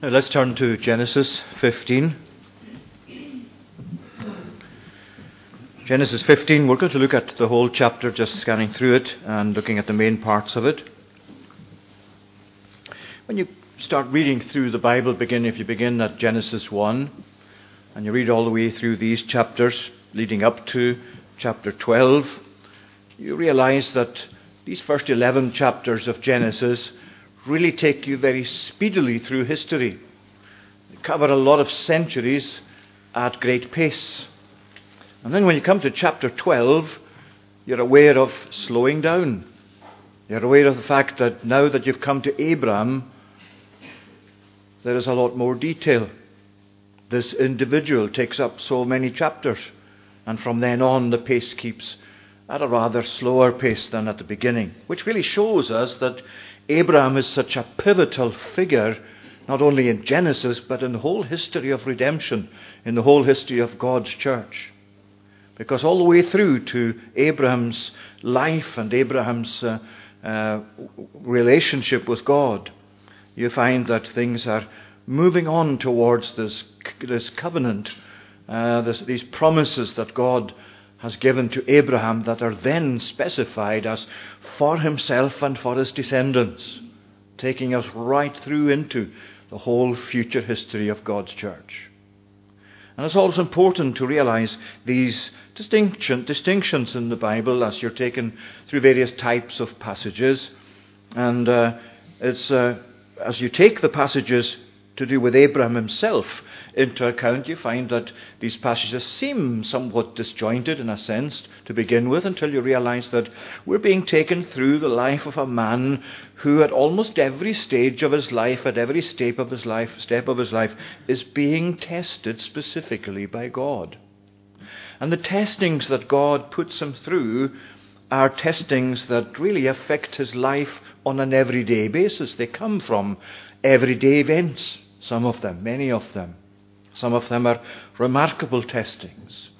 Now let's turn to Genesis 15. Genesis 15, we're going to look at the whole chapter, just scanning through it and looking at the main parts of it. When you start reading through the Bible, begin if you begin at Genesis 1 and you read all the way through these chapters leading up to chapter 12, you realize that these first 11 chapters of Genesis really take you very speedily through history. They cover a lot of centuries at great pace. And then when you come to chapter 12, you're aware of slowing down. You're aware of the fact that now that you've come to Abraham, there is a lot more detail. This individual takes up so many chapters, and from then on the pace keeps at a rather slower pace than at the beginning, which really shows us that Abraham is such a pivotal figure, not only in Genesis, but in the whole history of redemption, in the whole history of God's church. Because all the way through to Abraham's life and Abraham's uh, uh, relationship with God, you find that things are moving on towards this, this covenant, uh, this, these promises that God has given to Abraham that are then specified as for himself and for his descendants, taking us right through into the whole future history of God's church. And it's also important to realize these distinction, distinctions in the Bible as you're taken through various types of passages. And uh, it's uh, as you take the passages to do with Abraham himself into account, you find that these passages seem somewhat disjointed in a sense to begin with until you realize that we're being taken through the life of a man who, at almost every stage of his life, at every step of his life, step of his life, is being tested specifically by God. And the testings that God puts him through are testings that really affect his life on an everyday basis. They come from everyday events. Some of them, many of them. Some of them are remarkable testings.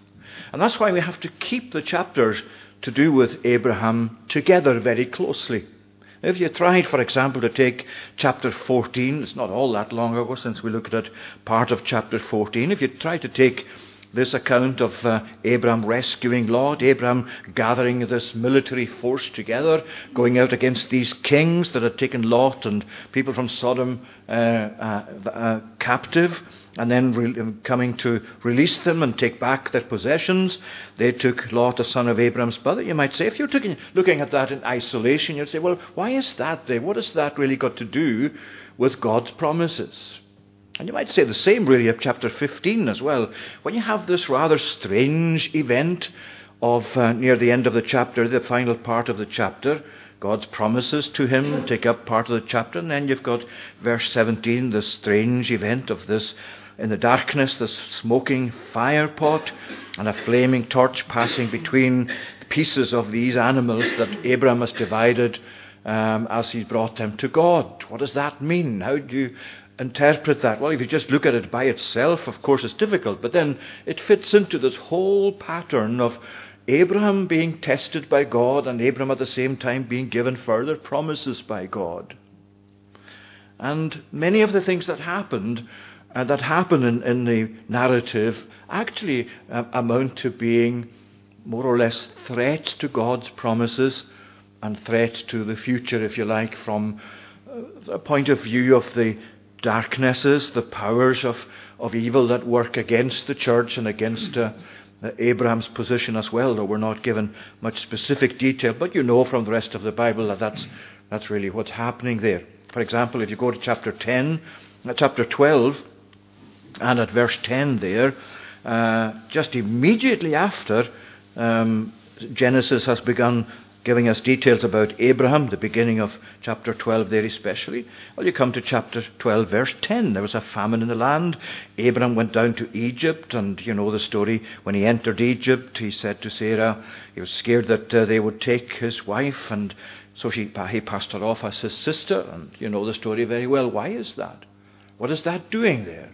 And that's why we have to keep the chapters to do with Abraham together very closely. If you tried, for example, to take chapter 14, it's not all that long ago since we looked at part of chapter 14. If you tried to take this account of uh, Abraham rescuing Lot, Abraham gathering this military force together, going out against these kings that had taken Lot and people from Sodom uh, uh, uh captive, and then re- coming to release them and take back their possessions. They took Lot, the son of Abraham's brother. You might say, if you're taking, looking at that in isolation, you'd say, well, why is that there? What has that really got to do with God's promises? And you might say the same really of chapter 15 as well. When you have this rather strange event of uh, near the end of the chapter, the final part of the chapter, God's promises to him take up part of the chapter, and then you've got verse 17, the strange event of this in the darkness, this smoking fire pot and a flaming torch passing between the pieces of these animals that Abraham has divided um, as he brought them to God. What does that mean? How do you interpret that? Well, if you just look at it by itself, of course it's difficult, but then it fits into this whole pattern of Abraham being tested by God and Abraham at the same time being given further promises by God. And many of the things that happened, uh, that happen in, in, the narrative, actually uh, amount to being more or less threats to God's promises and threats to the future, if you like, from uh, a point of view of the darknesses, the powers of, of evil that work against the church and against uh, Abraham's position as well, though we're not given much specific detail. But you know from the rest of the Bible that that's, that's really what's happening there. For example, if you go to chapter 10, uh, chapter 12, and at verse 10 there, uh, just immediately after um, Genesis has begun giving us details about Abraham, the beginning of chapter 12 there especially. Well, you come to chapter 12, verse 10. There was a famine in the land. Abraham went down to Egypt, and you know the story. When he entered Egypt, he said to Sarah, he was scared that uh, they would take his wife, and so she, he passed her off as his sister. And you know the story very well. Why is that? What is that doing there?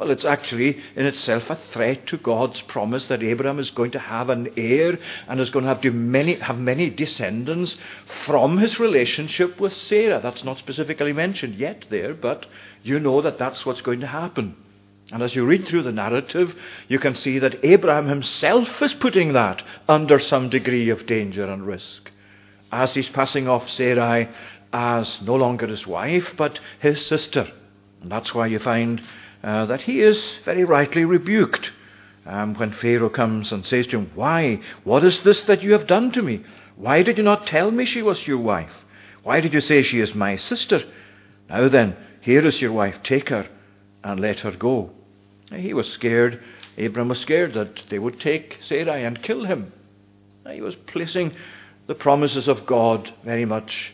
Well, it's actually in itself a threat to God's promise that Abraham is going to have an heir and is going to have, many, have many descendants from his relationship with Sarah. That's not specifically mentioned yet there, but you know that that's what's going to happen. And as you read through the narrative, you can see that Abraham himself is putting that under some degree of danger and risk. As he's passing off Sarai as no longer his wife, but his sister. And that's why you find uh, that he is very rightly rebuked um, when Pharaoh comes and says to him, Why? What is this that you have done to me? Why did you not tell me she was your wife? Why did you say she is my sister? Now then, here is your wife. Take her and let her go. He was scared. Abram was scared that they would take Sarai and kill him. He was placing the promises of God very much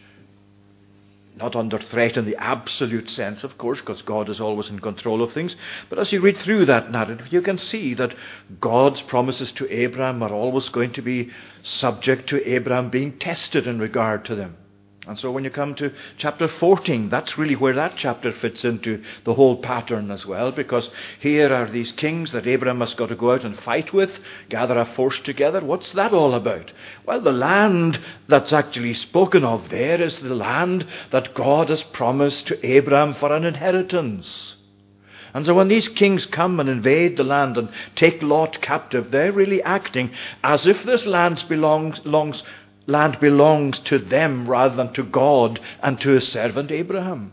not under threat in the absolute sense, of course, because God is always in control of things. But as you read through that narrative, you can see that God's promises to Abraham are always going to be subject to Abraham being tested in regard to them. And so when you come to chapter 14, that's really where that chapter fits into the whole pattern as well, because here are these kings that Abraham has got to go out and fight with, gather a force together. What's that all about? Well, the land that's actually spoken of there is the land that God has promised to Abraham for an inheritance. And so when these kings come and invade the land and take Lot captive, they're really acting as if this land belongs, belongs land belongs to them rather than to God and to his servant Abraham.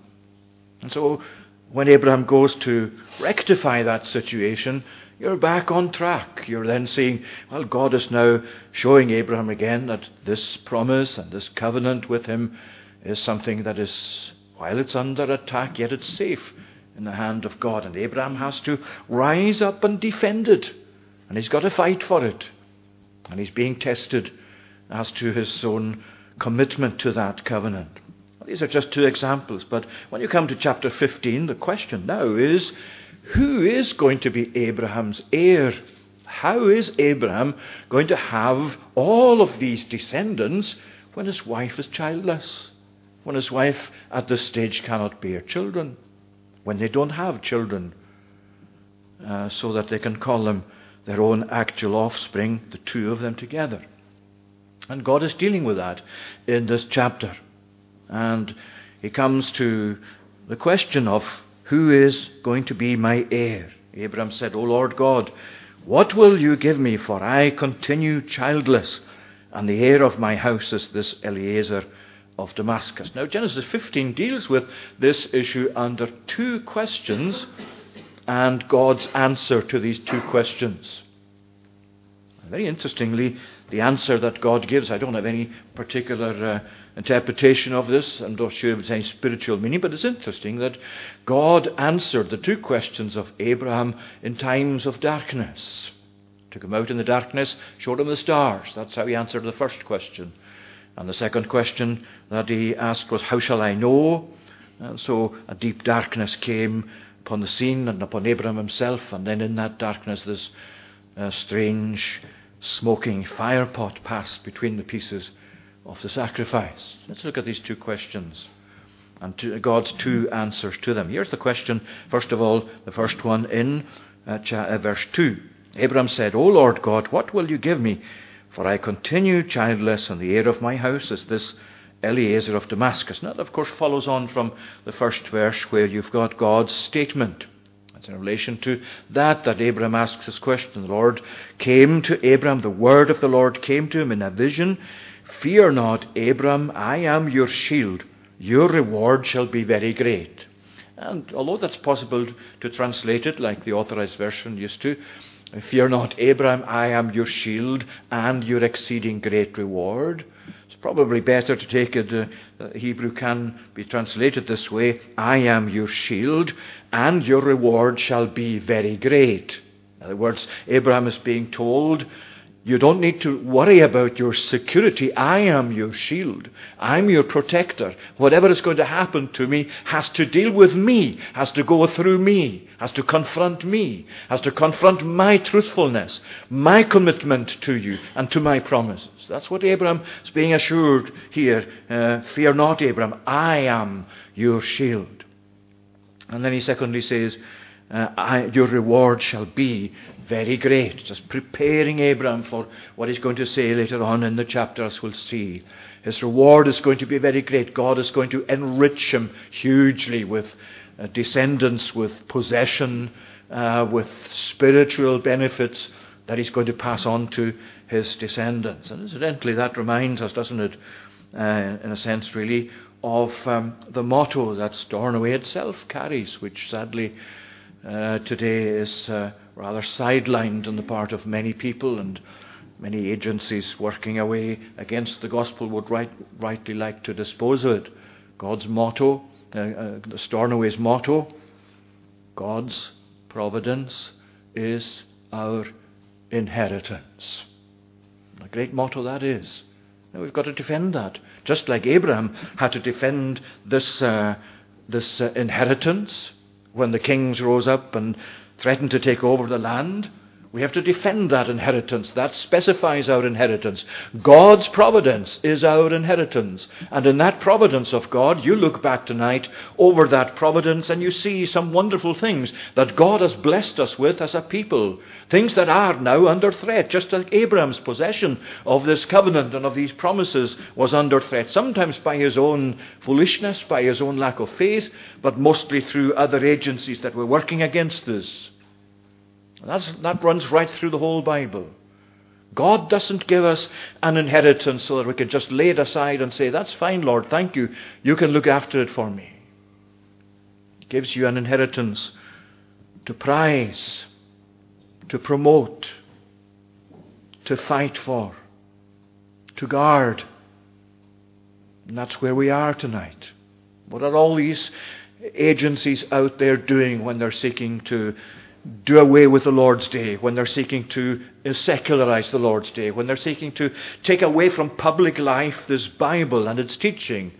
And so when Abraham goes to rectify that situation, you're back on track. You're then seeing, well, God is now showing Abraham again that this promise and this covenant with him is something that is, while it's under attack, yet it's safe in the hand of God. And Abraham has to rise up and defend it. And he's got to fight for it. And he's being tested as to his own commitment to that covenant. These are just two examples, but when you come to chapter 15, the question now is who is going to be Abraham's heir? How is Abraham going to have all of these descendants when his wife is childless? When his wife at this stage cannot bear children? When they don't have children? Uh, so that they can call them their own actual offspring, the two of them together. And God is dealing with that in this chapter. And he comes to the question of who is going to be my heir. Abraham said, O Lord God, what will you give me? For I continue childless, and the heir of my house is this Eliezer of Damascus. Now, Genesis 15 deals with this issue under two questions and God's answer to these two questions. Very interestingly, the answer that God gives, I don't have any particular uh, interpretation of this. I'm not sure if it's any spiritual meaning, but it's interesting that God answered the two questions of Abraham in times of darkness. Took him out in the darkness, showed him the stars. That's how he answered the first question. And the second question that he asked was, How shall I know? And so a deep darkness came upon the scene and upon Abraham himself, and then in that darkness, this a strange smoking firepot passed between the pieces of the sacrifice. Let's look at these two questions and to God's two answers to them. Here's the question, first of all, the first one in uh, uh, verse 2. Abraham said, O Lord God, what will you give me? For I continue childless, and the heir of my house is this Eliezer of Damascus. Now, that, of course, follows on from the first verse where you've got God's statement. It's in relation to that that Abraham asks this question. The Lord came to Abraham, the word of the Lord came to him in a vision. Fear not, Abraham, I am your shield. Your reward shall be very great. And although that's possible to translate it like the authorized version used to, Fear not, Abraham, I am your shield and your exceeding great reward. It's probably better to take it, uh, Hebrew can be translated this way I am your shield, and your reward shall be very great. In other words, Abraham is being told you don't need to worry about your security. I am your shield. I'm your protector. Whatever is going to happen to me has to deal with me, has to go through me, has to confront me, has to confront my truthfulness, my commitment to you and to my promises. That's what Abraham is being assured here. Uh, Fear not, Abraham. I am your shield. And then he secondly says, uh, I, your reward shall be very great. Just preparing Abraham for what he's going to say later on in the chapter, as we'll see. His reward is going to be very great. God is going to enrich him hugely with uh, descendants, with possession, uh, with spiritual benefits that he's going to pass on to his descendants. And incidentally, that reminds us, doesn't it, uh, in a sense, really, of um, the motto that Stornoway itself carries, which sadly uh, today is uh, rather sidelined on the part of many people and many agencies working away against the gospel would right, rightly like to dispose of it. God's motto, uh, uh Stornoway's motto, God's providence is our inheritance. A great motto that is. Now we've got to defend that. Just like Abraham had to defend this, uh, this uh, inheritance when the kings rose up and threatened to take over the land. We have to defend that inheritance. That specifies our inheritance. God's providence is our inheritance. And in that providence of God, you look back tonight over that providence and you see some wonderful things that God has blessed us with as a people. Things that are now under threat, just like Abraham's possession of this covenant and of these promises was under threat. Sometimes by his own foolishness, by his own lack of faith, but mostly through other agencies that were working against this. That's, that runs right through the whole Bible. God doesn't give us an inheritance so that we can just lay it aside and say, That's fine, Lord, thank you. You can look after it for me. He gives you an inheritance to prize, to promote, to fight for, to guard. And that's where we are tonight. What are all these agencies out there doing when they're seeking to do away with the Lord's Day, when they're seeking to secularize the Lord's Day, when they're seeking to take away from public life this Bible and its teaching.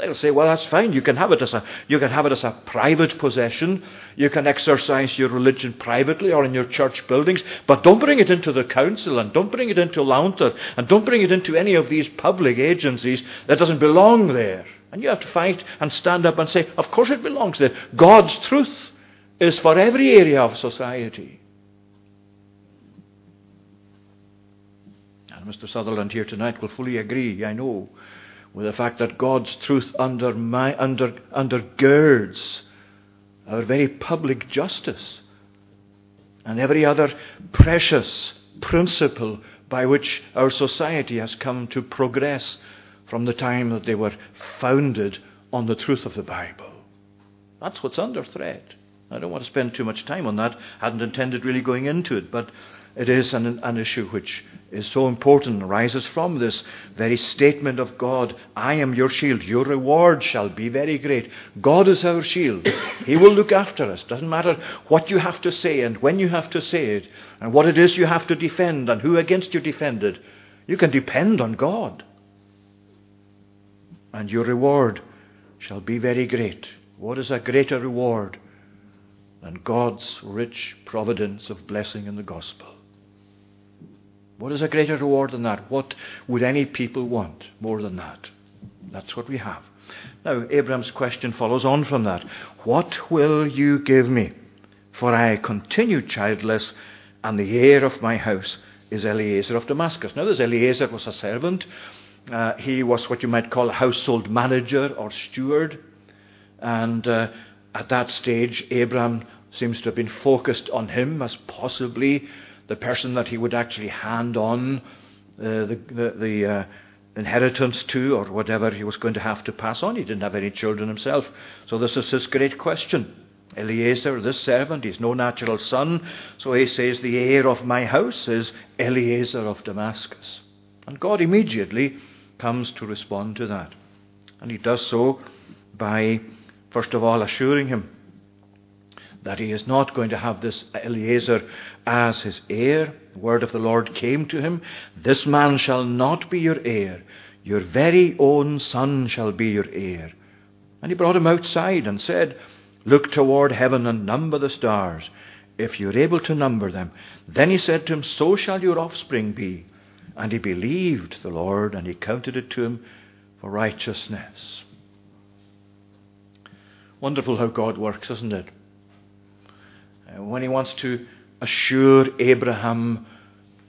They'll say, well, that's fine. You can have it as a, you can have it as a private possession. You can exercise your religion privately or in your church buildings, but don't bring it into the council and don't bring it into Lounther and don't bring it into any of these public agencies that doesn't belong there. And you have to fight and stand up and say, of course it belongs there. God's truth is for every area of society. And Mr. Sutherland here tonight will fully agree, I know, with the fact that God's truth under undergirds our very public justice and every other precious principle by which our society has come to progress from the time that they were founded on the truth of the Bible. That's what's under threat. I don't want to spend too much time on that. I Hadn't intended really going into it, but it is an, an issue which is so important, arises from this very statement of God I am your shield. Your reward shall be very great. God is our shield. He will look after us. Doesn't matter what you have to say and when you have to say it, and what it is you have to defend and who against you defended. You can depend on God. And your reward shall be very great. What is a greater reward and God's rich providence of blessing in the gospel. What is a greater reward than that? What would any people want more than that? That's what we have. Now, Abraham's question follows on from that. What will you give me? For I continue childless, and the heir of my house is Eliezer of Damascus. Now, this Eliezer was a servant. Uh, he was what you might call a household manager or steward. And uh, at that stage, Abraham seems to have been focused on him as possibly the person that he would actually hand on uh, the, the, the uh, inheritance to or whatever he was going to have to pass on. He didn't have any children himself. So this is his great question. Eliezer, this servant, he's no natural son, so he says, The heir of my house is Eliezer of Damascus. And God immediately comes to respond to that. And he does so by, first of all, assuring him that he is not going to have this Eliezer as his heir. The word of the Lord came to him This man shall not be your heir, your very own son shall be your heir. And he brought him outside and said, Look toward heaven and number the stars, if you're able to number them. Then he said to him, So shall your offspring be. And he believed the Lord, and he counted it to him for righteousness. Wonderful how God works, isn't it? uh, when he wants to assure Abraham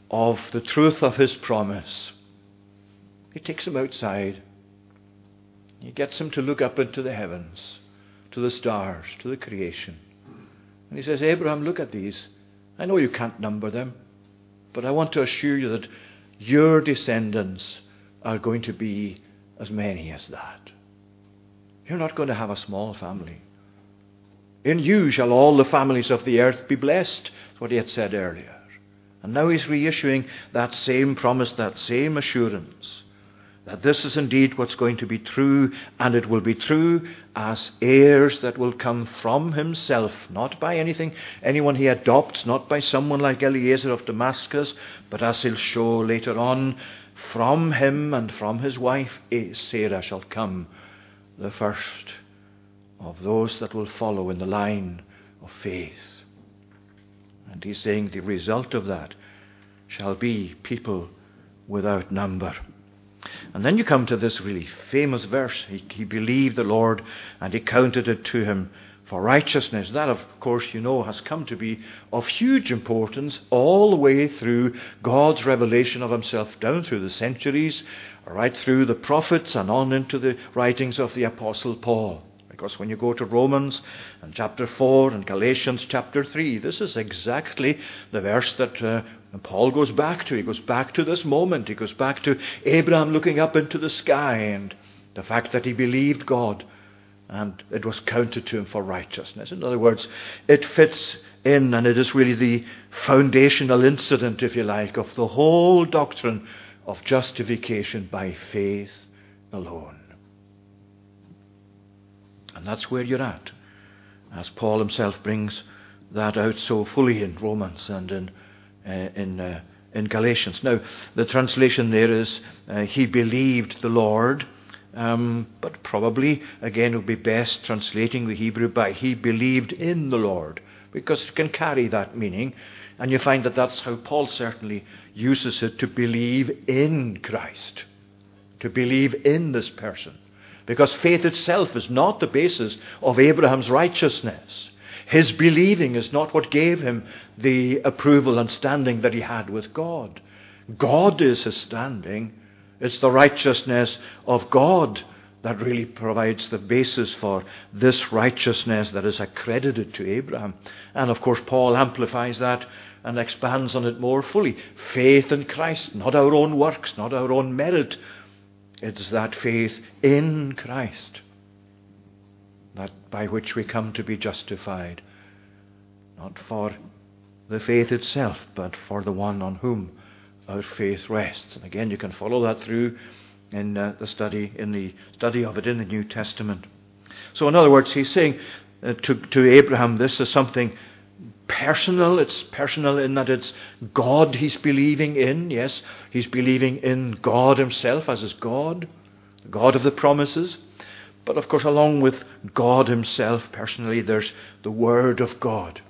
of the truth of his promise, he takes him outside. He gets him to look up into the heavens, to the stars, to the creation. And he says, Abraham, look at these. I know you can't number them, but I want to assure you that your descendants are going to be as many as that. You're not going to have a small family. In you shall all the families of the earth be blessed. That's what he had said earlier. And now he's reissuing that same promise, that same assurance that this is indeed what's going to be true, and it will be true as heirs that will come from himself, not by anything, anyone he adopts, not by someone like Eliezer of Damascus, but as he'll show later on, from him and from his wife eh, Sarah shall come the first of those that will follow in the line of faith. And he's saying the result of that shall be people without number. And then you come to this really famous verse. He, he, believed the Lord and he counted it to him for righteousness. That, of course, you know, has come to be of huge importance all the way through God's revelation of himself, down through the centuries, right through the prophets, and on into the writings of the Apostle Paul. Because when you go to Romans and chapter 4 and Galatians chapter 3, this is exactly the verse that uh, Paul goes back to. He goes back to this moment. He goes back to Abraham looking up into the sky and the fact that he believed God and it was counted to him for righteousness. In other words, it fits in and it is really the foundational incident, if you like, of the whole doctrine of justification by faith alone. And that's where you're at, as Paul himself brings that out so fully in Romans and in, uh, in, uh, in Galatians. Now, the translation there is, uh, He believed the Lord. Um, but probably, again, it would be best translating the Hebrew by He believed in the Lord, because it can carry that meaning. And you find that that's how Paul certainly uses it to believe in Christ, to believe in this person. Because faith itself is not the basis of Abraham's righteousness. His believing is not what gave him the approval and standing that he had with God. God is his standing. It's the righteousness of God that really provides the basis for this righteousness that is accredited to Abraham. And of course, Paul amplifies that and expands on it more fully. Faith in Christ, not our own works, not our own merit, it is that faith in Christ that by which we come to be justified, not for the faith itself, but for the one on whom our faith rests. And again, you can follow that through in uh, the study in the study of it in the New Testament. So, in other words, he's saying uh, to to Abraham, this is something personal. It's personal in that it's God he's believing in. Yes, he's believing in God himself as his God, God of the promises. But of course, along with God himself personally, there's the Word of God.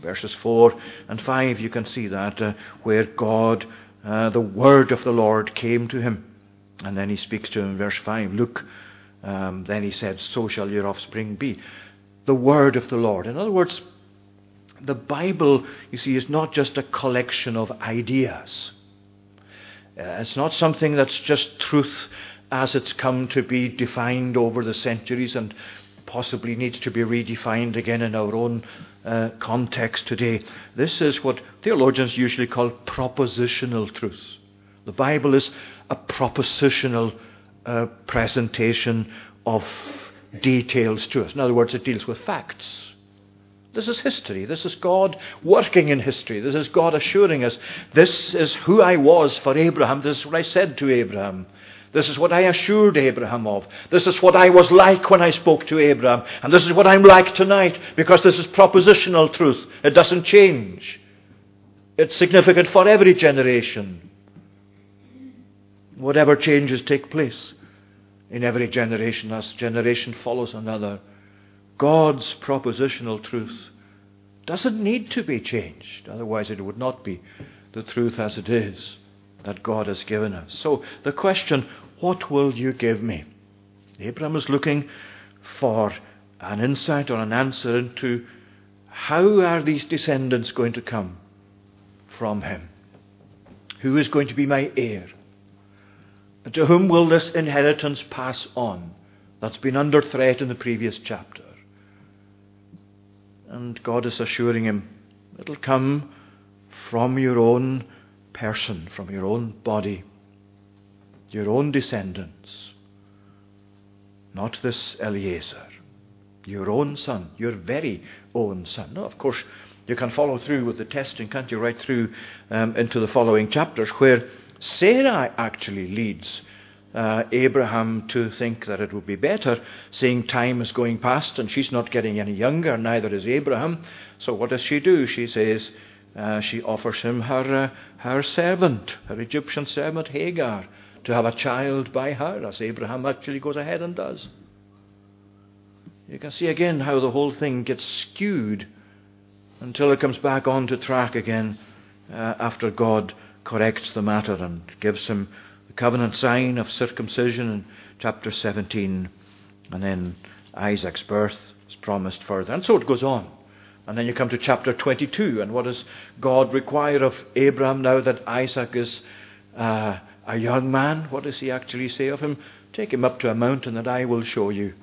Verses 4 and 5, you can see that, uh, where God, uh, the Word of the Lord came to him. And then he speaks to him in verse 5 Look, um, then he said, So shall your offspring be. The Word of the Lord. In other words, the Bible, you see, is not just a collection of ideas. Uh, it's not something that's just truth as it's come to be defined over the centuries and possibly needs to be redefined again in our own uh, context today. This is what theologians usually call propositional truth. The Bible is a propositional uh, presentation of details to us. In other words, it deals with facts. This is history. This is God working in history. This is God assuring us this is who I was for Abraham. This is what I said to Abraham. This is what I assured Abraham of. This is what I was like when I spoke to Abraham. And this is what I'm like tonight because this is propositional truth. It doesn't change. It's significant for every generation. Whatever changes take place in every generation as generation follows another. God's propositional truth doesn't need to be changed. Otherwise, it would not be the truth as it is that God has given us. So, the question, what will you give me? Abraham is looking for an insight or an answer into how are these descendants going to come from him? Who is going to be my heir? And to whom will this inheritance pass on? That's been under threat in the previous chapter. And God is assuring him, it'll come from your own person, from your own body, your own descendants. Not this Eliezer, your own son, your very own son. Now, of course, you can follow through with the testing, can't you, right through um, into the following chapters where Sarah actually leads uh, Abraham to think that it would be better, seeing time is going past and she's not getting any younger, neither is Abraham. So what does she do? She says, uh, she offers him her, uh, her servant, her Egyptian servant Hagar, to have a child by her, as Abraham actually goes ahead and does. You can see again how the whole thing gets skewed until it comes back onto track again uh, after God corrects the matter and gives him covenant sign of circumcision in chapter 17, and then Isaac's birth is promised further. And so it goes on. And then you come to chapter 22, and what does God require of Abraham now that Isaac is uh, a young man? What does he actually say of him? Take him up to a mountain that I will show you,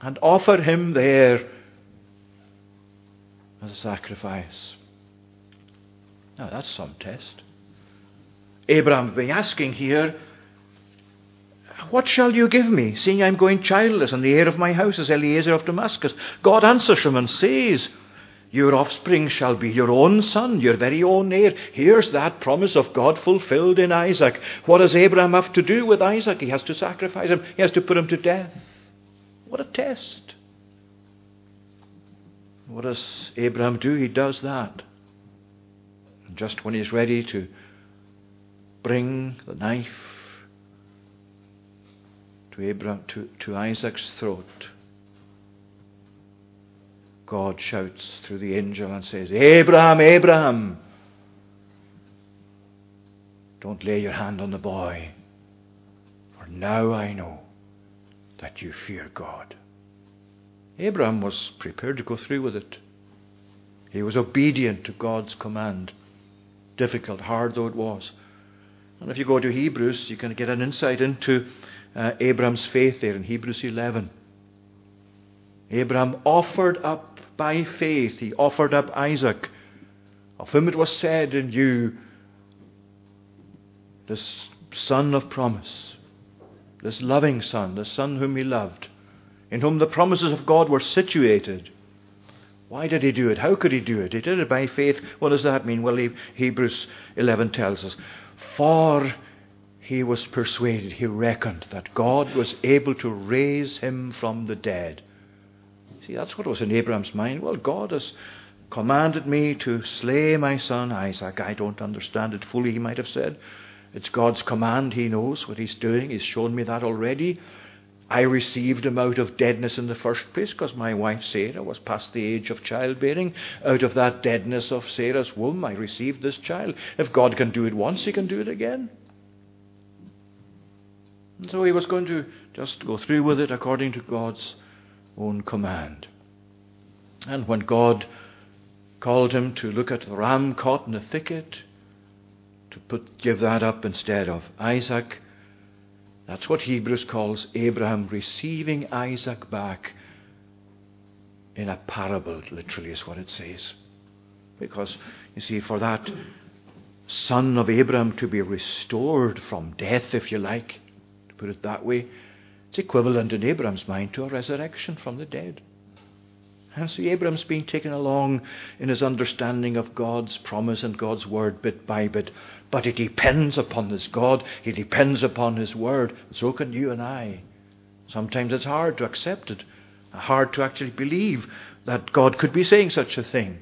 and offer him there as a sacrifice. Now that's some test. Abraham be asking here, What shall you give me, seeing I am going childless, and the heir of my house is Eliezer of Damascus? God answers him and says, your offspring shall be your own son, your very own heir. Here's that promise of God fulfilled in Isaac. What does Abraham have to do with Isaac? He has to sacrifice him, he has to put him to death. What a test. What does Abraham do? He does that. And just when he's ready to bring the knife to Abraham to, to Isaac's throat, God shouts through the angel and says, Abraham, Abraham, don't lay your hand on the boy, for now I know that you fear God. Abraham was prepared to go through with it. He was obedient to God's command, difficult, hard though it was. And if you go to Hebrews, you can get an insight into uh, Abraham's faith there in Hebrews 11. Abraham offered up by faith he offered up Isaac, of whom it was said in you, this son of promise, this loving son, the son whom he loved, in whom the promises of God were situated. Why did he do it? How could he do it? He did it by faith. What does that mean? Well, Hebrews 11 tells us. For he was persuaded, he reckoned that God was able to raise him from the dead. See, that's what was in Abraham's mind. Well, God has commanded me to slay my son Isaac. I don't understand it fully, he might have said. It's God's command. He knows what he's doing. He's shown me that already. I received him out of deadness in the first place because my wife Sarah was past the age of childbearing. Out of that deadness of Sarah's womb, I received this child. If God can do it once, he can do it again. And so he was going to just go through with it according to God's own command. And when God called him to look at the ram caught in the thicket, to put, give that up instead of Isaac, that's what Hebrews calls Abraham receiving Isaac back in a parable, literally, is what it says. Because, you see, for that son of Abraham to be restored from death, if you like, to put it that way, it's equivalent in Abraham's mind to a resurrection from the dead. And see, Abraham's being taken along in his understanding of God's promise and God's word bit by bit. But he depends upon this God, he depends upon his word. So can you and I. Sometimes it's hard to accept it, hard to actually believe that God could be saying such a thing,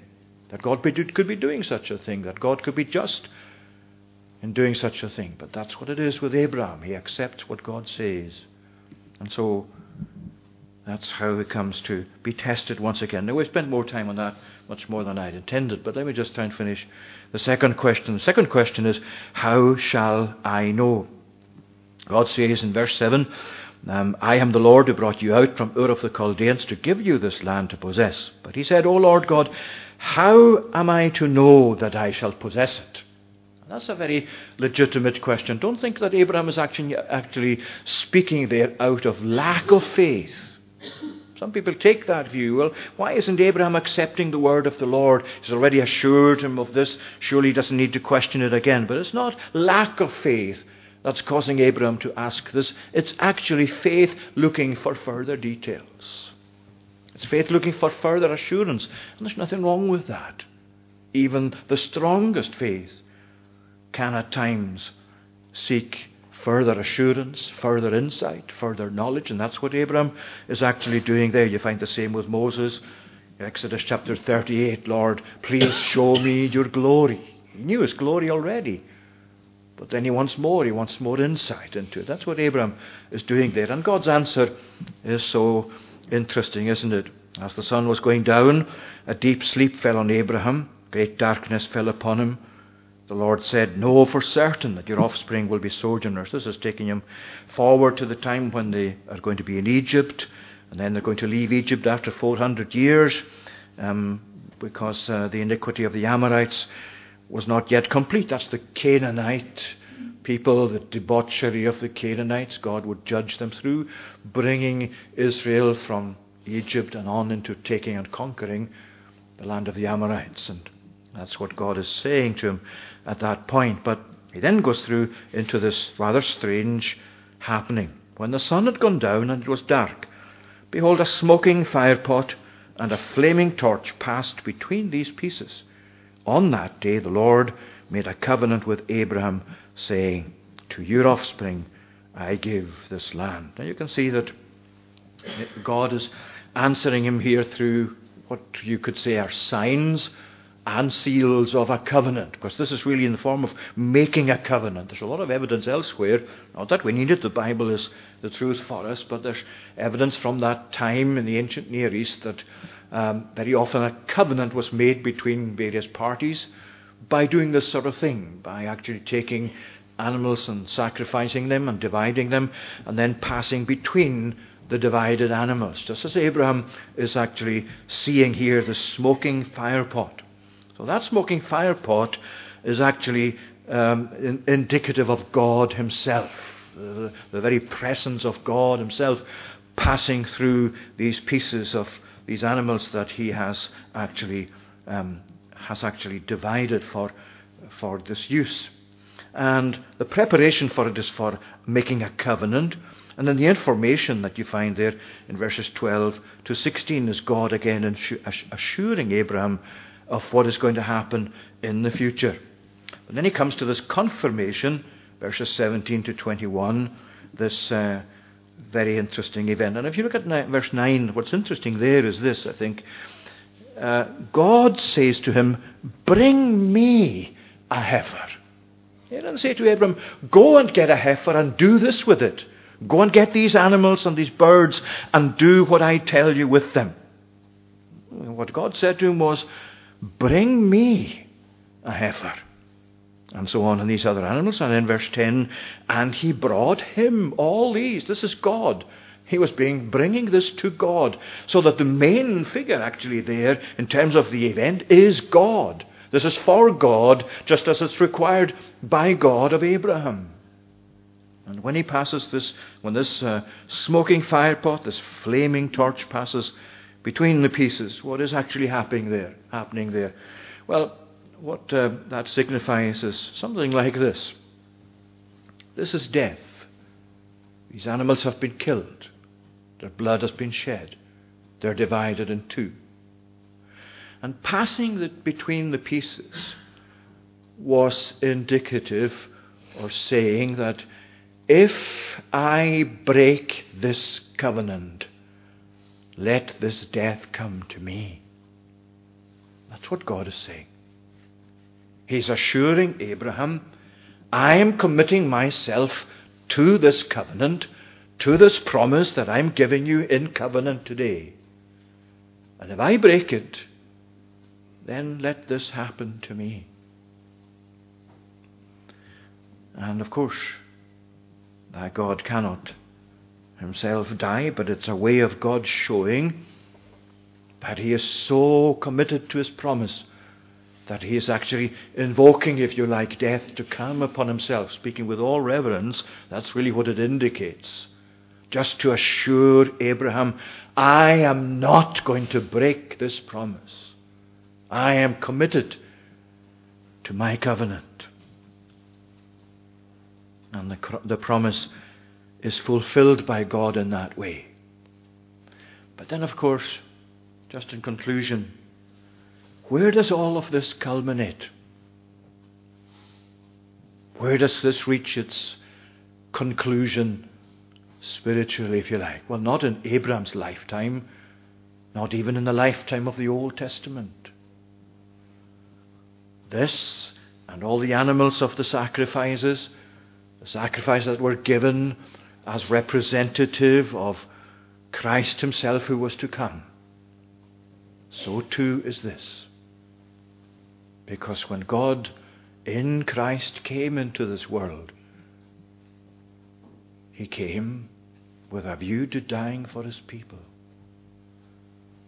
that God could be doing such a thing, that God could be just in doing such a thing. But that's what it is with Abraham. He accepts what God says. And so that's how it comes to be tested once again. Now, we spent more time on that, much more than I'd intended, but let me just try and finish the second question. The second question is, How shall I know? God says in verse 7 um, I am the Lord who brought you out from Ur of the Chaldeans to give you this land to possess. But he said, O Lord God, how am I to know that I shall possess it? That's a very legitimate question. Don't think that Abraham is actually, actually speaking there out of lack of faith. Some people take that view. Well, why isn't Abraham accepting the word of the Lord? He's already assured him of this. Surely he doesn't need to question it again. But it's not lack of faith that's causing Abraham to ask this. It's actually faith looking for further details. It's faith looking for further assurance. And there's nothing wrong with that. Even the strongest faith can at times seek further assurance, further insight, further knowledge, and that's what Abraham is actually doing there. You find the same with Moses. Exodus chapter 38, Lord, please show me your glory. He knew his glory already. But then he wants more. He wants more insight into it. That's what Abraham is doing there. And God's answer is so interesting, isn't it? As the sun was going down, a deep sleep fell on Abraham. Great darkness fell upon him. The Lord said, Know for certain that your offspring will be sojourners. This is taking him forward to the time when they are going to be in Egypt, and then they're going to leave Egypt after 400 years um, because uh, the iniquity of the Amorites was not yet complete. That's the Canaanite people, the debauchery of the Canaanites. God would judge them through bringing Israel from Egypt and on into taking and conquering the land of the Amorites. And that's what God is saying to him at that point. But he then goes through into this rather strange happening. When the sun had gone down and it was dark, behold, a smoking firepot and a flaming torch passed between these pieces. On that day the Lord made a covenant with Abraham, saying, To your offspring I give this land. Now you can see that God is answering him here through what you could say are signs and seals of a covenant, because this is really in the form of making a covenant. There's a lot of evidence elsewhere, not that we need it, the Bible is the truth for us, but there's evidence from that time in the ancient Near East that um, very often a covenant was made between various parties by doing this sort of thing, by actually taking animals and sacrificing them and dividing them, and then passing between the divided animals, just as Abraham is actually seeing here the smoking firepot. So that smoking firepot is actually um, in, indicative of God Himself, the, the very presence of God Himself passing through these pieces of these animals that he has actually um, has actually divided for for this use. And the preparation for it is for making a covenant. And then the information that you find there in verses 12 to 16 is God again assuring Abraham of what is going to happen in the future. And then he comes to this confirmation, verses 17 to 21, this uh, very interesting event. And if you look at verse 9, what's interesting there is this, I think. Uh, God says to him, Bring me a heifer. He doesn't say to Abram, Go and get a heifer and do this with it. Go and get these animals and these birds and do what I tell you with them. What God said to him was, Bring me a heifer and so on, and these other animals. And in verse 10, and he brought him all these. This is God. He was being bringing this to God. So that the main figure actually there, in terms of the event, is God. This is for God, just as it's required by God of Abraham. And when he passes this, when this uh, smoking firepot, this flaming torch passes between the pieces, what is actually happening there? Happening there? Well, what uh, that signifies is something like this this is death. These animals have been killed, their blood has been shed, they're divided in two. And passing the, between the pieces was indicative or saying that if I break this covenant, let this death come to me. That's what God is saying. He's assuring Abraham, I am committing myself to this covenant, to this promise that I'm giving you in covenant today. And if I break it, then let this happen to me. And of course, that God cannot himself die, but it's a way of God showing that he is so committed to his promise that he is actually invoking, if you like, death to come upon himself. Speaking with all reverence, that's really what it indicates. Just to assure Abraham, I am not going to break this promise. I am committed to my covenant. And the, the promise is fulfilled by God in that way. But then, of course, just in conclusion, where does all of this culminate? Where does this reach its conclusion spiritually, if you like? Well, not in Abraham's lifetime, not even in the lifetime of the Old Testament. This and all the animals of the sacrifices, the sacrifices that were given as representative of Christ Himself who was to come, so too is this. Because when God in Christ came into this world, He came with a view to dying for His people.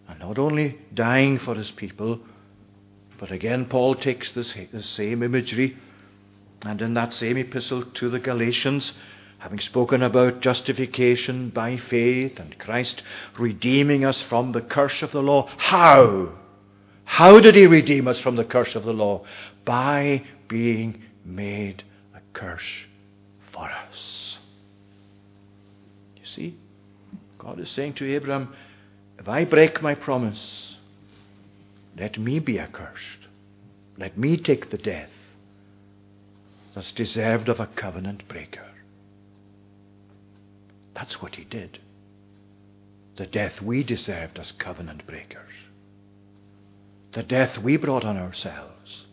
And not only dying for His people, but again, Paul takes this, the same imagery, and in that same epistle to the Galatians, having spoken about justification by faith and Christ redeeming us from the curse of the law, how? How did he redeem us from the curse of the law? By being made a curse for us. You see, God is saying to Abraham, if I break my promise, let me be accursed. Let me take the death that's deserved of a covenant breaker. That's what he did. The death we deserved as covenant breakers the death we brought on ourselves.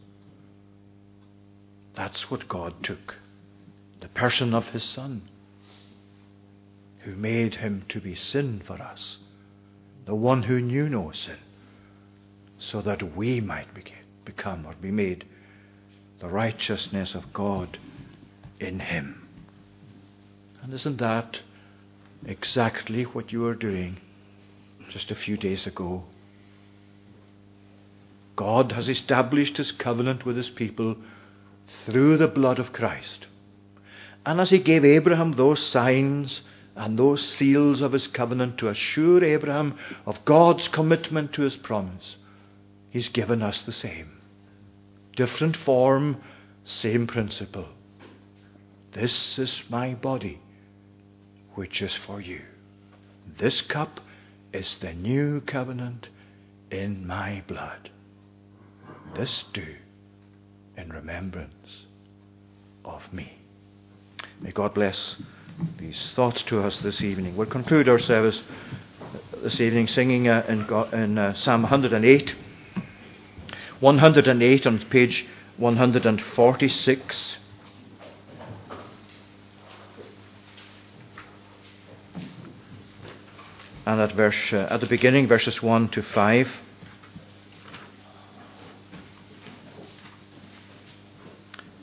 That's what God took. The person of His Son, who made Him to be sin for us, the one who knew no sin, so that we might become or be made the righteousness of God in Him. And isn't that exactly what you were doing just a few days ago God has established his covenant with his people through the blood of Christ. And as he gave Abraham those signs and those seals of his covenant to assure Abraham of God's commitment to his promise, he's given us the same. Different form, same principle. This is my body, which is for you. This cup is the new covenant in my blood. This do in remembrance of me. May God bless these thoughts to us this evening. We'll conclude our service this evening singing uh, in, God, in uh, Psalm 108. 108 on page 146. And at verse uh, at the beginning, verses 1 to 5.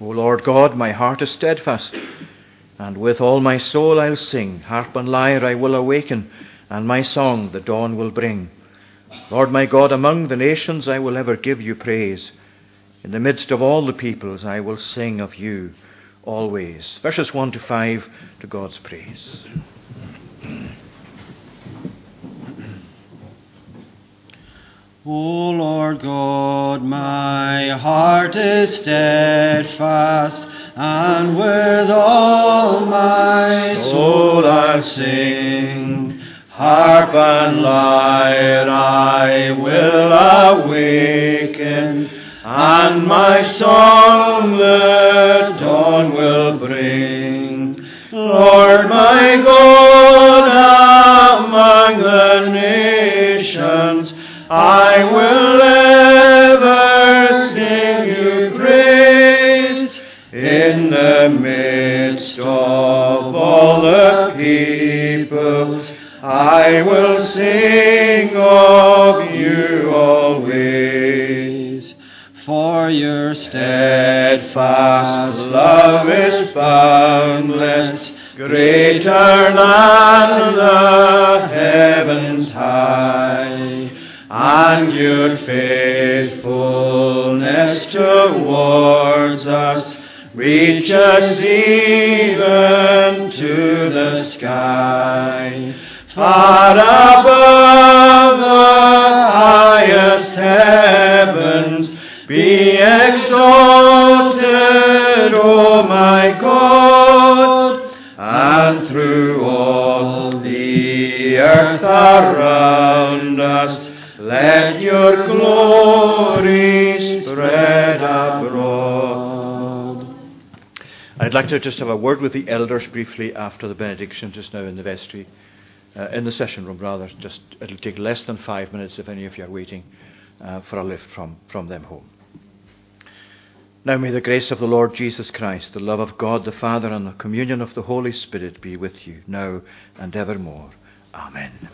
O Lord God, my heart is steadfast, and with all my soul I'll sing. Harp and lyre I will awaken, and my song the dawn will bring. Lord my God, among the nations I will ever give you praise. In the midst of all the peoples I will sing of you always. Verses 1 to 5 to God's praise. O Lord God, my heart is steadfast, and with all my soul I sing. Harp and lyre I will awaken, and my song the dawn will bring. Lord my steadfast love is boundless, greater than the heavens high, and your faithfulness towards us reaches even to the sky. Far I'd like to just have a word with the elders briefly after the benediction just now in the vestry, uh, in the session room rather. Just it'll take less than five minutes if any of you are waiting uh, for a lift from, from them home. Now may the grace of the Lord Jesus Christ, the love of God the Father, and the communion of the Holy Spirit be with you now and evermore. Amen.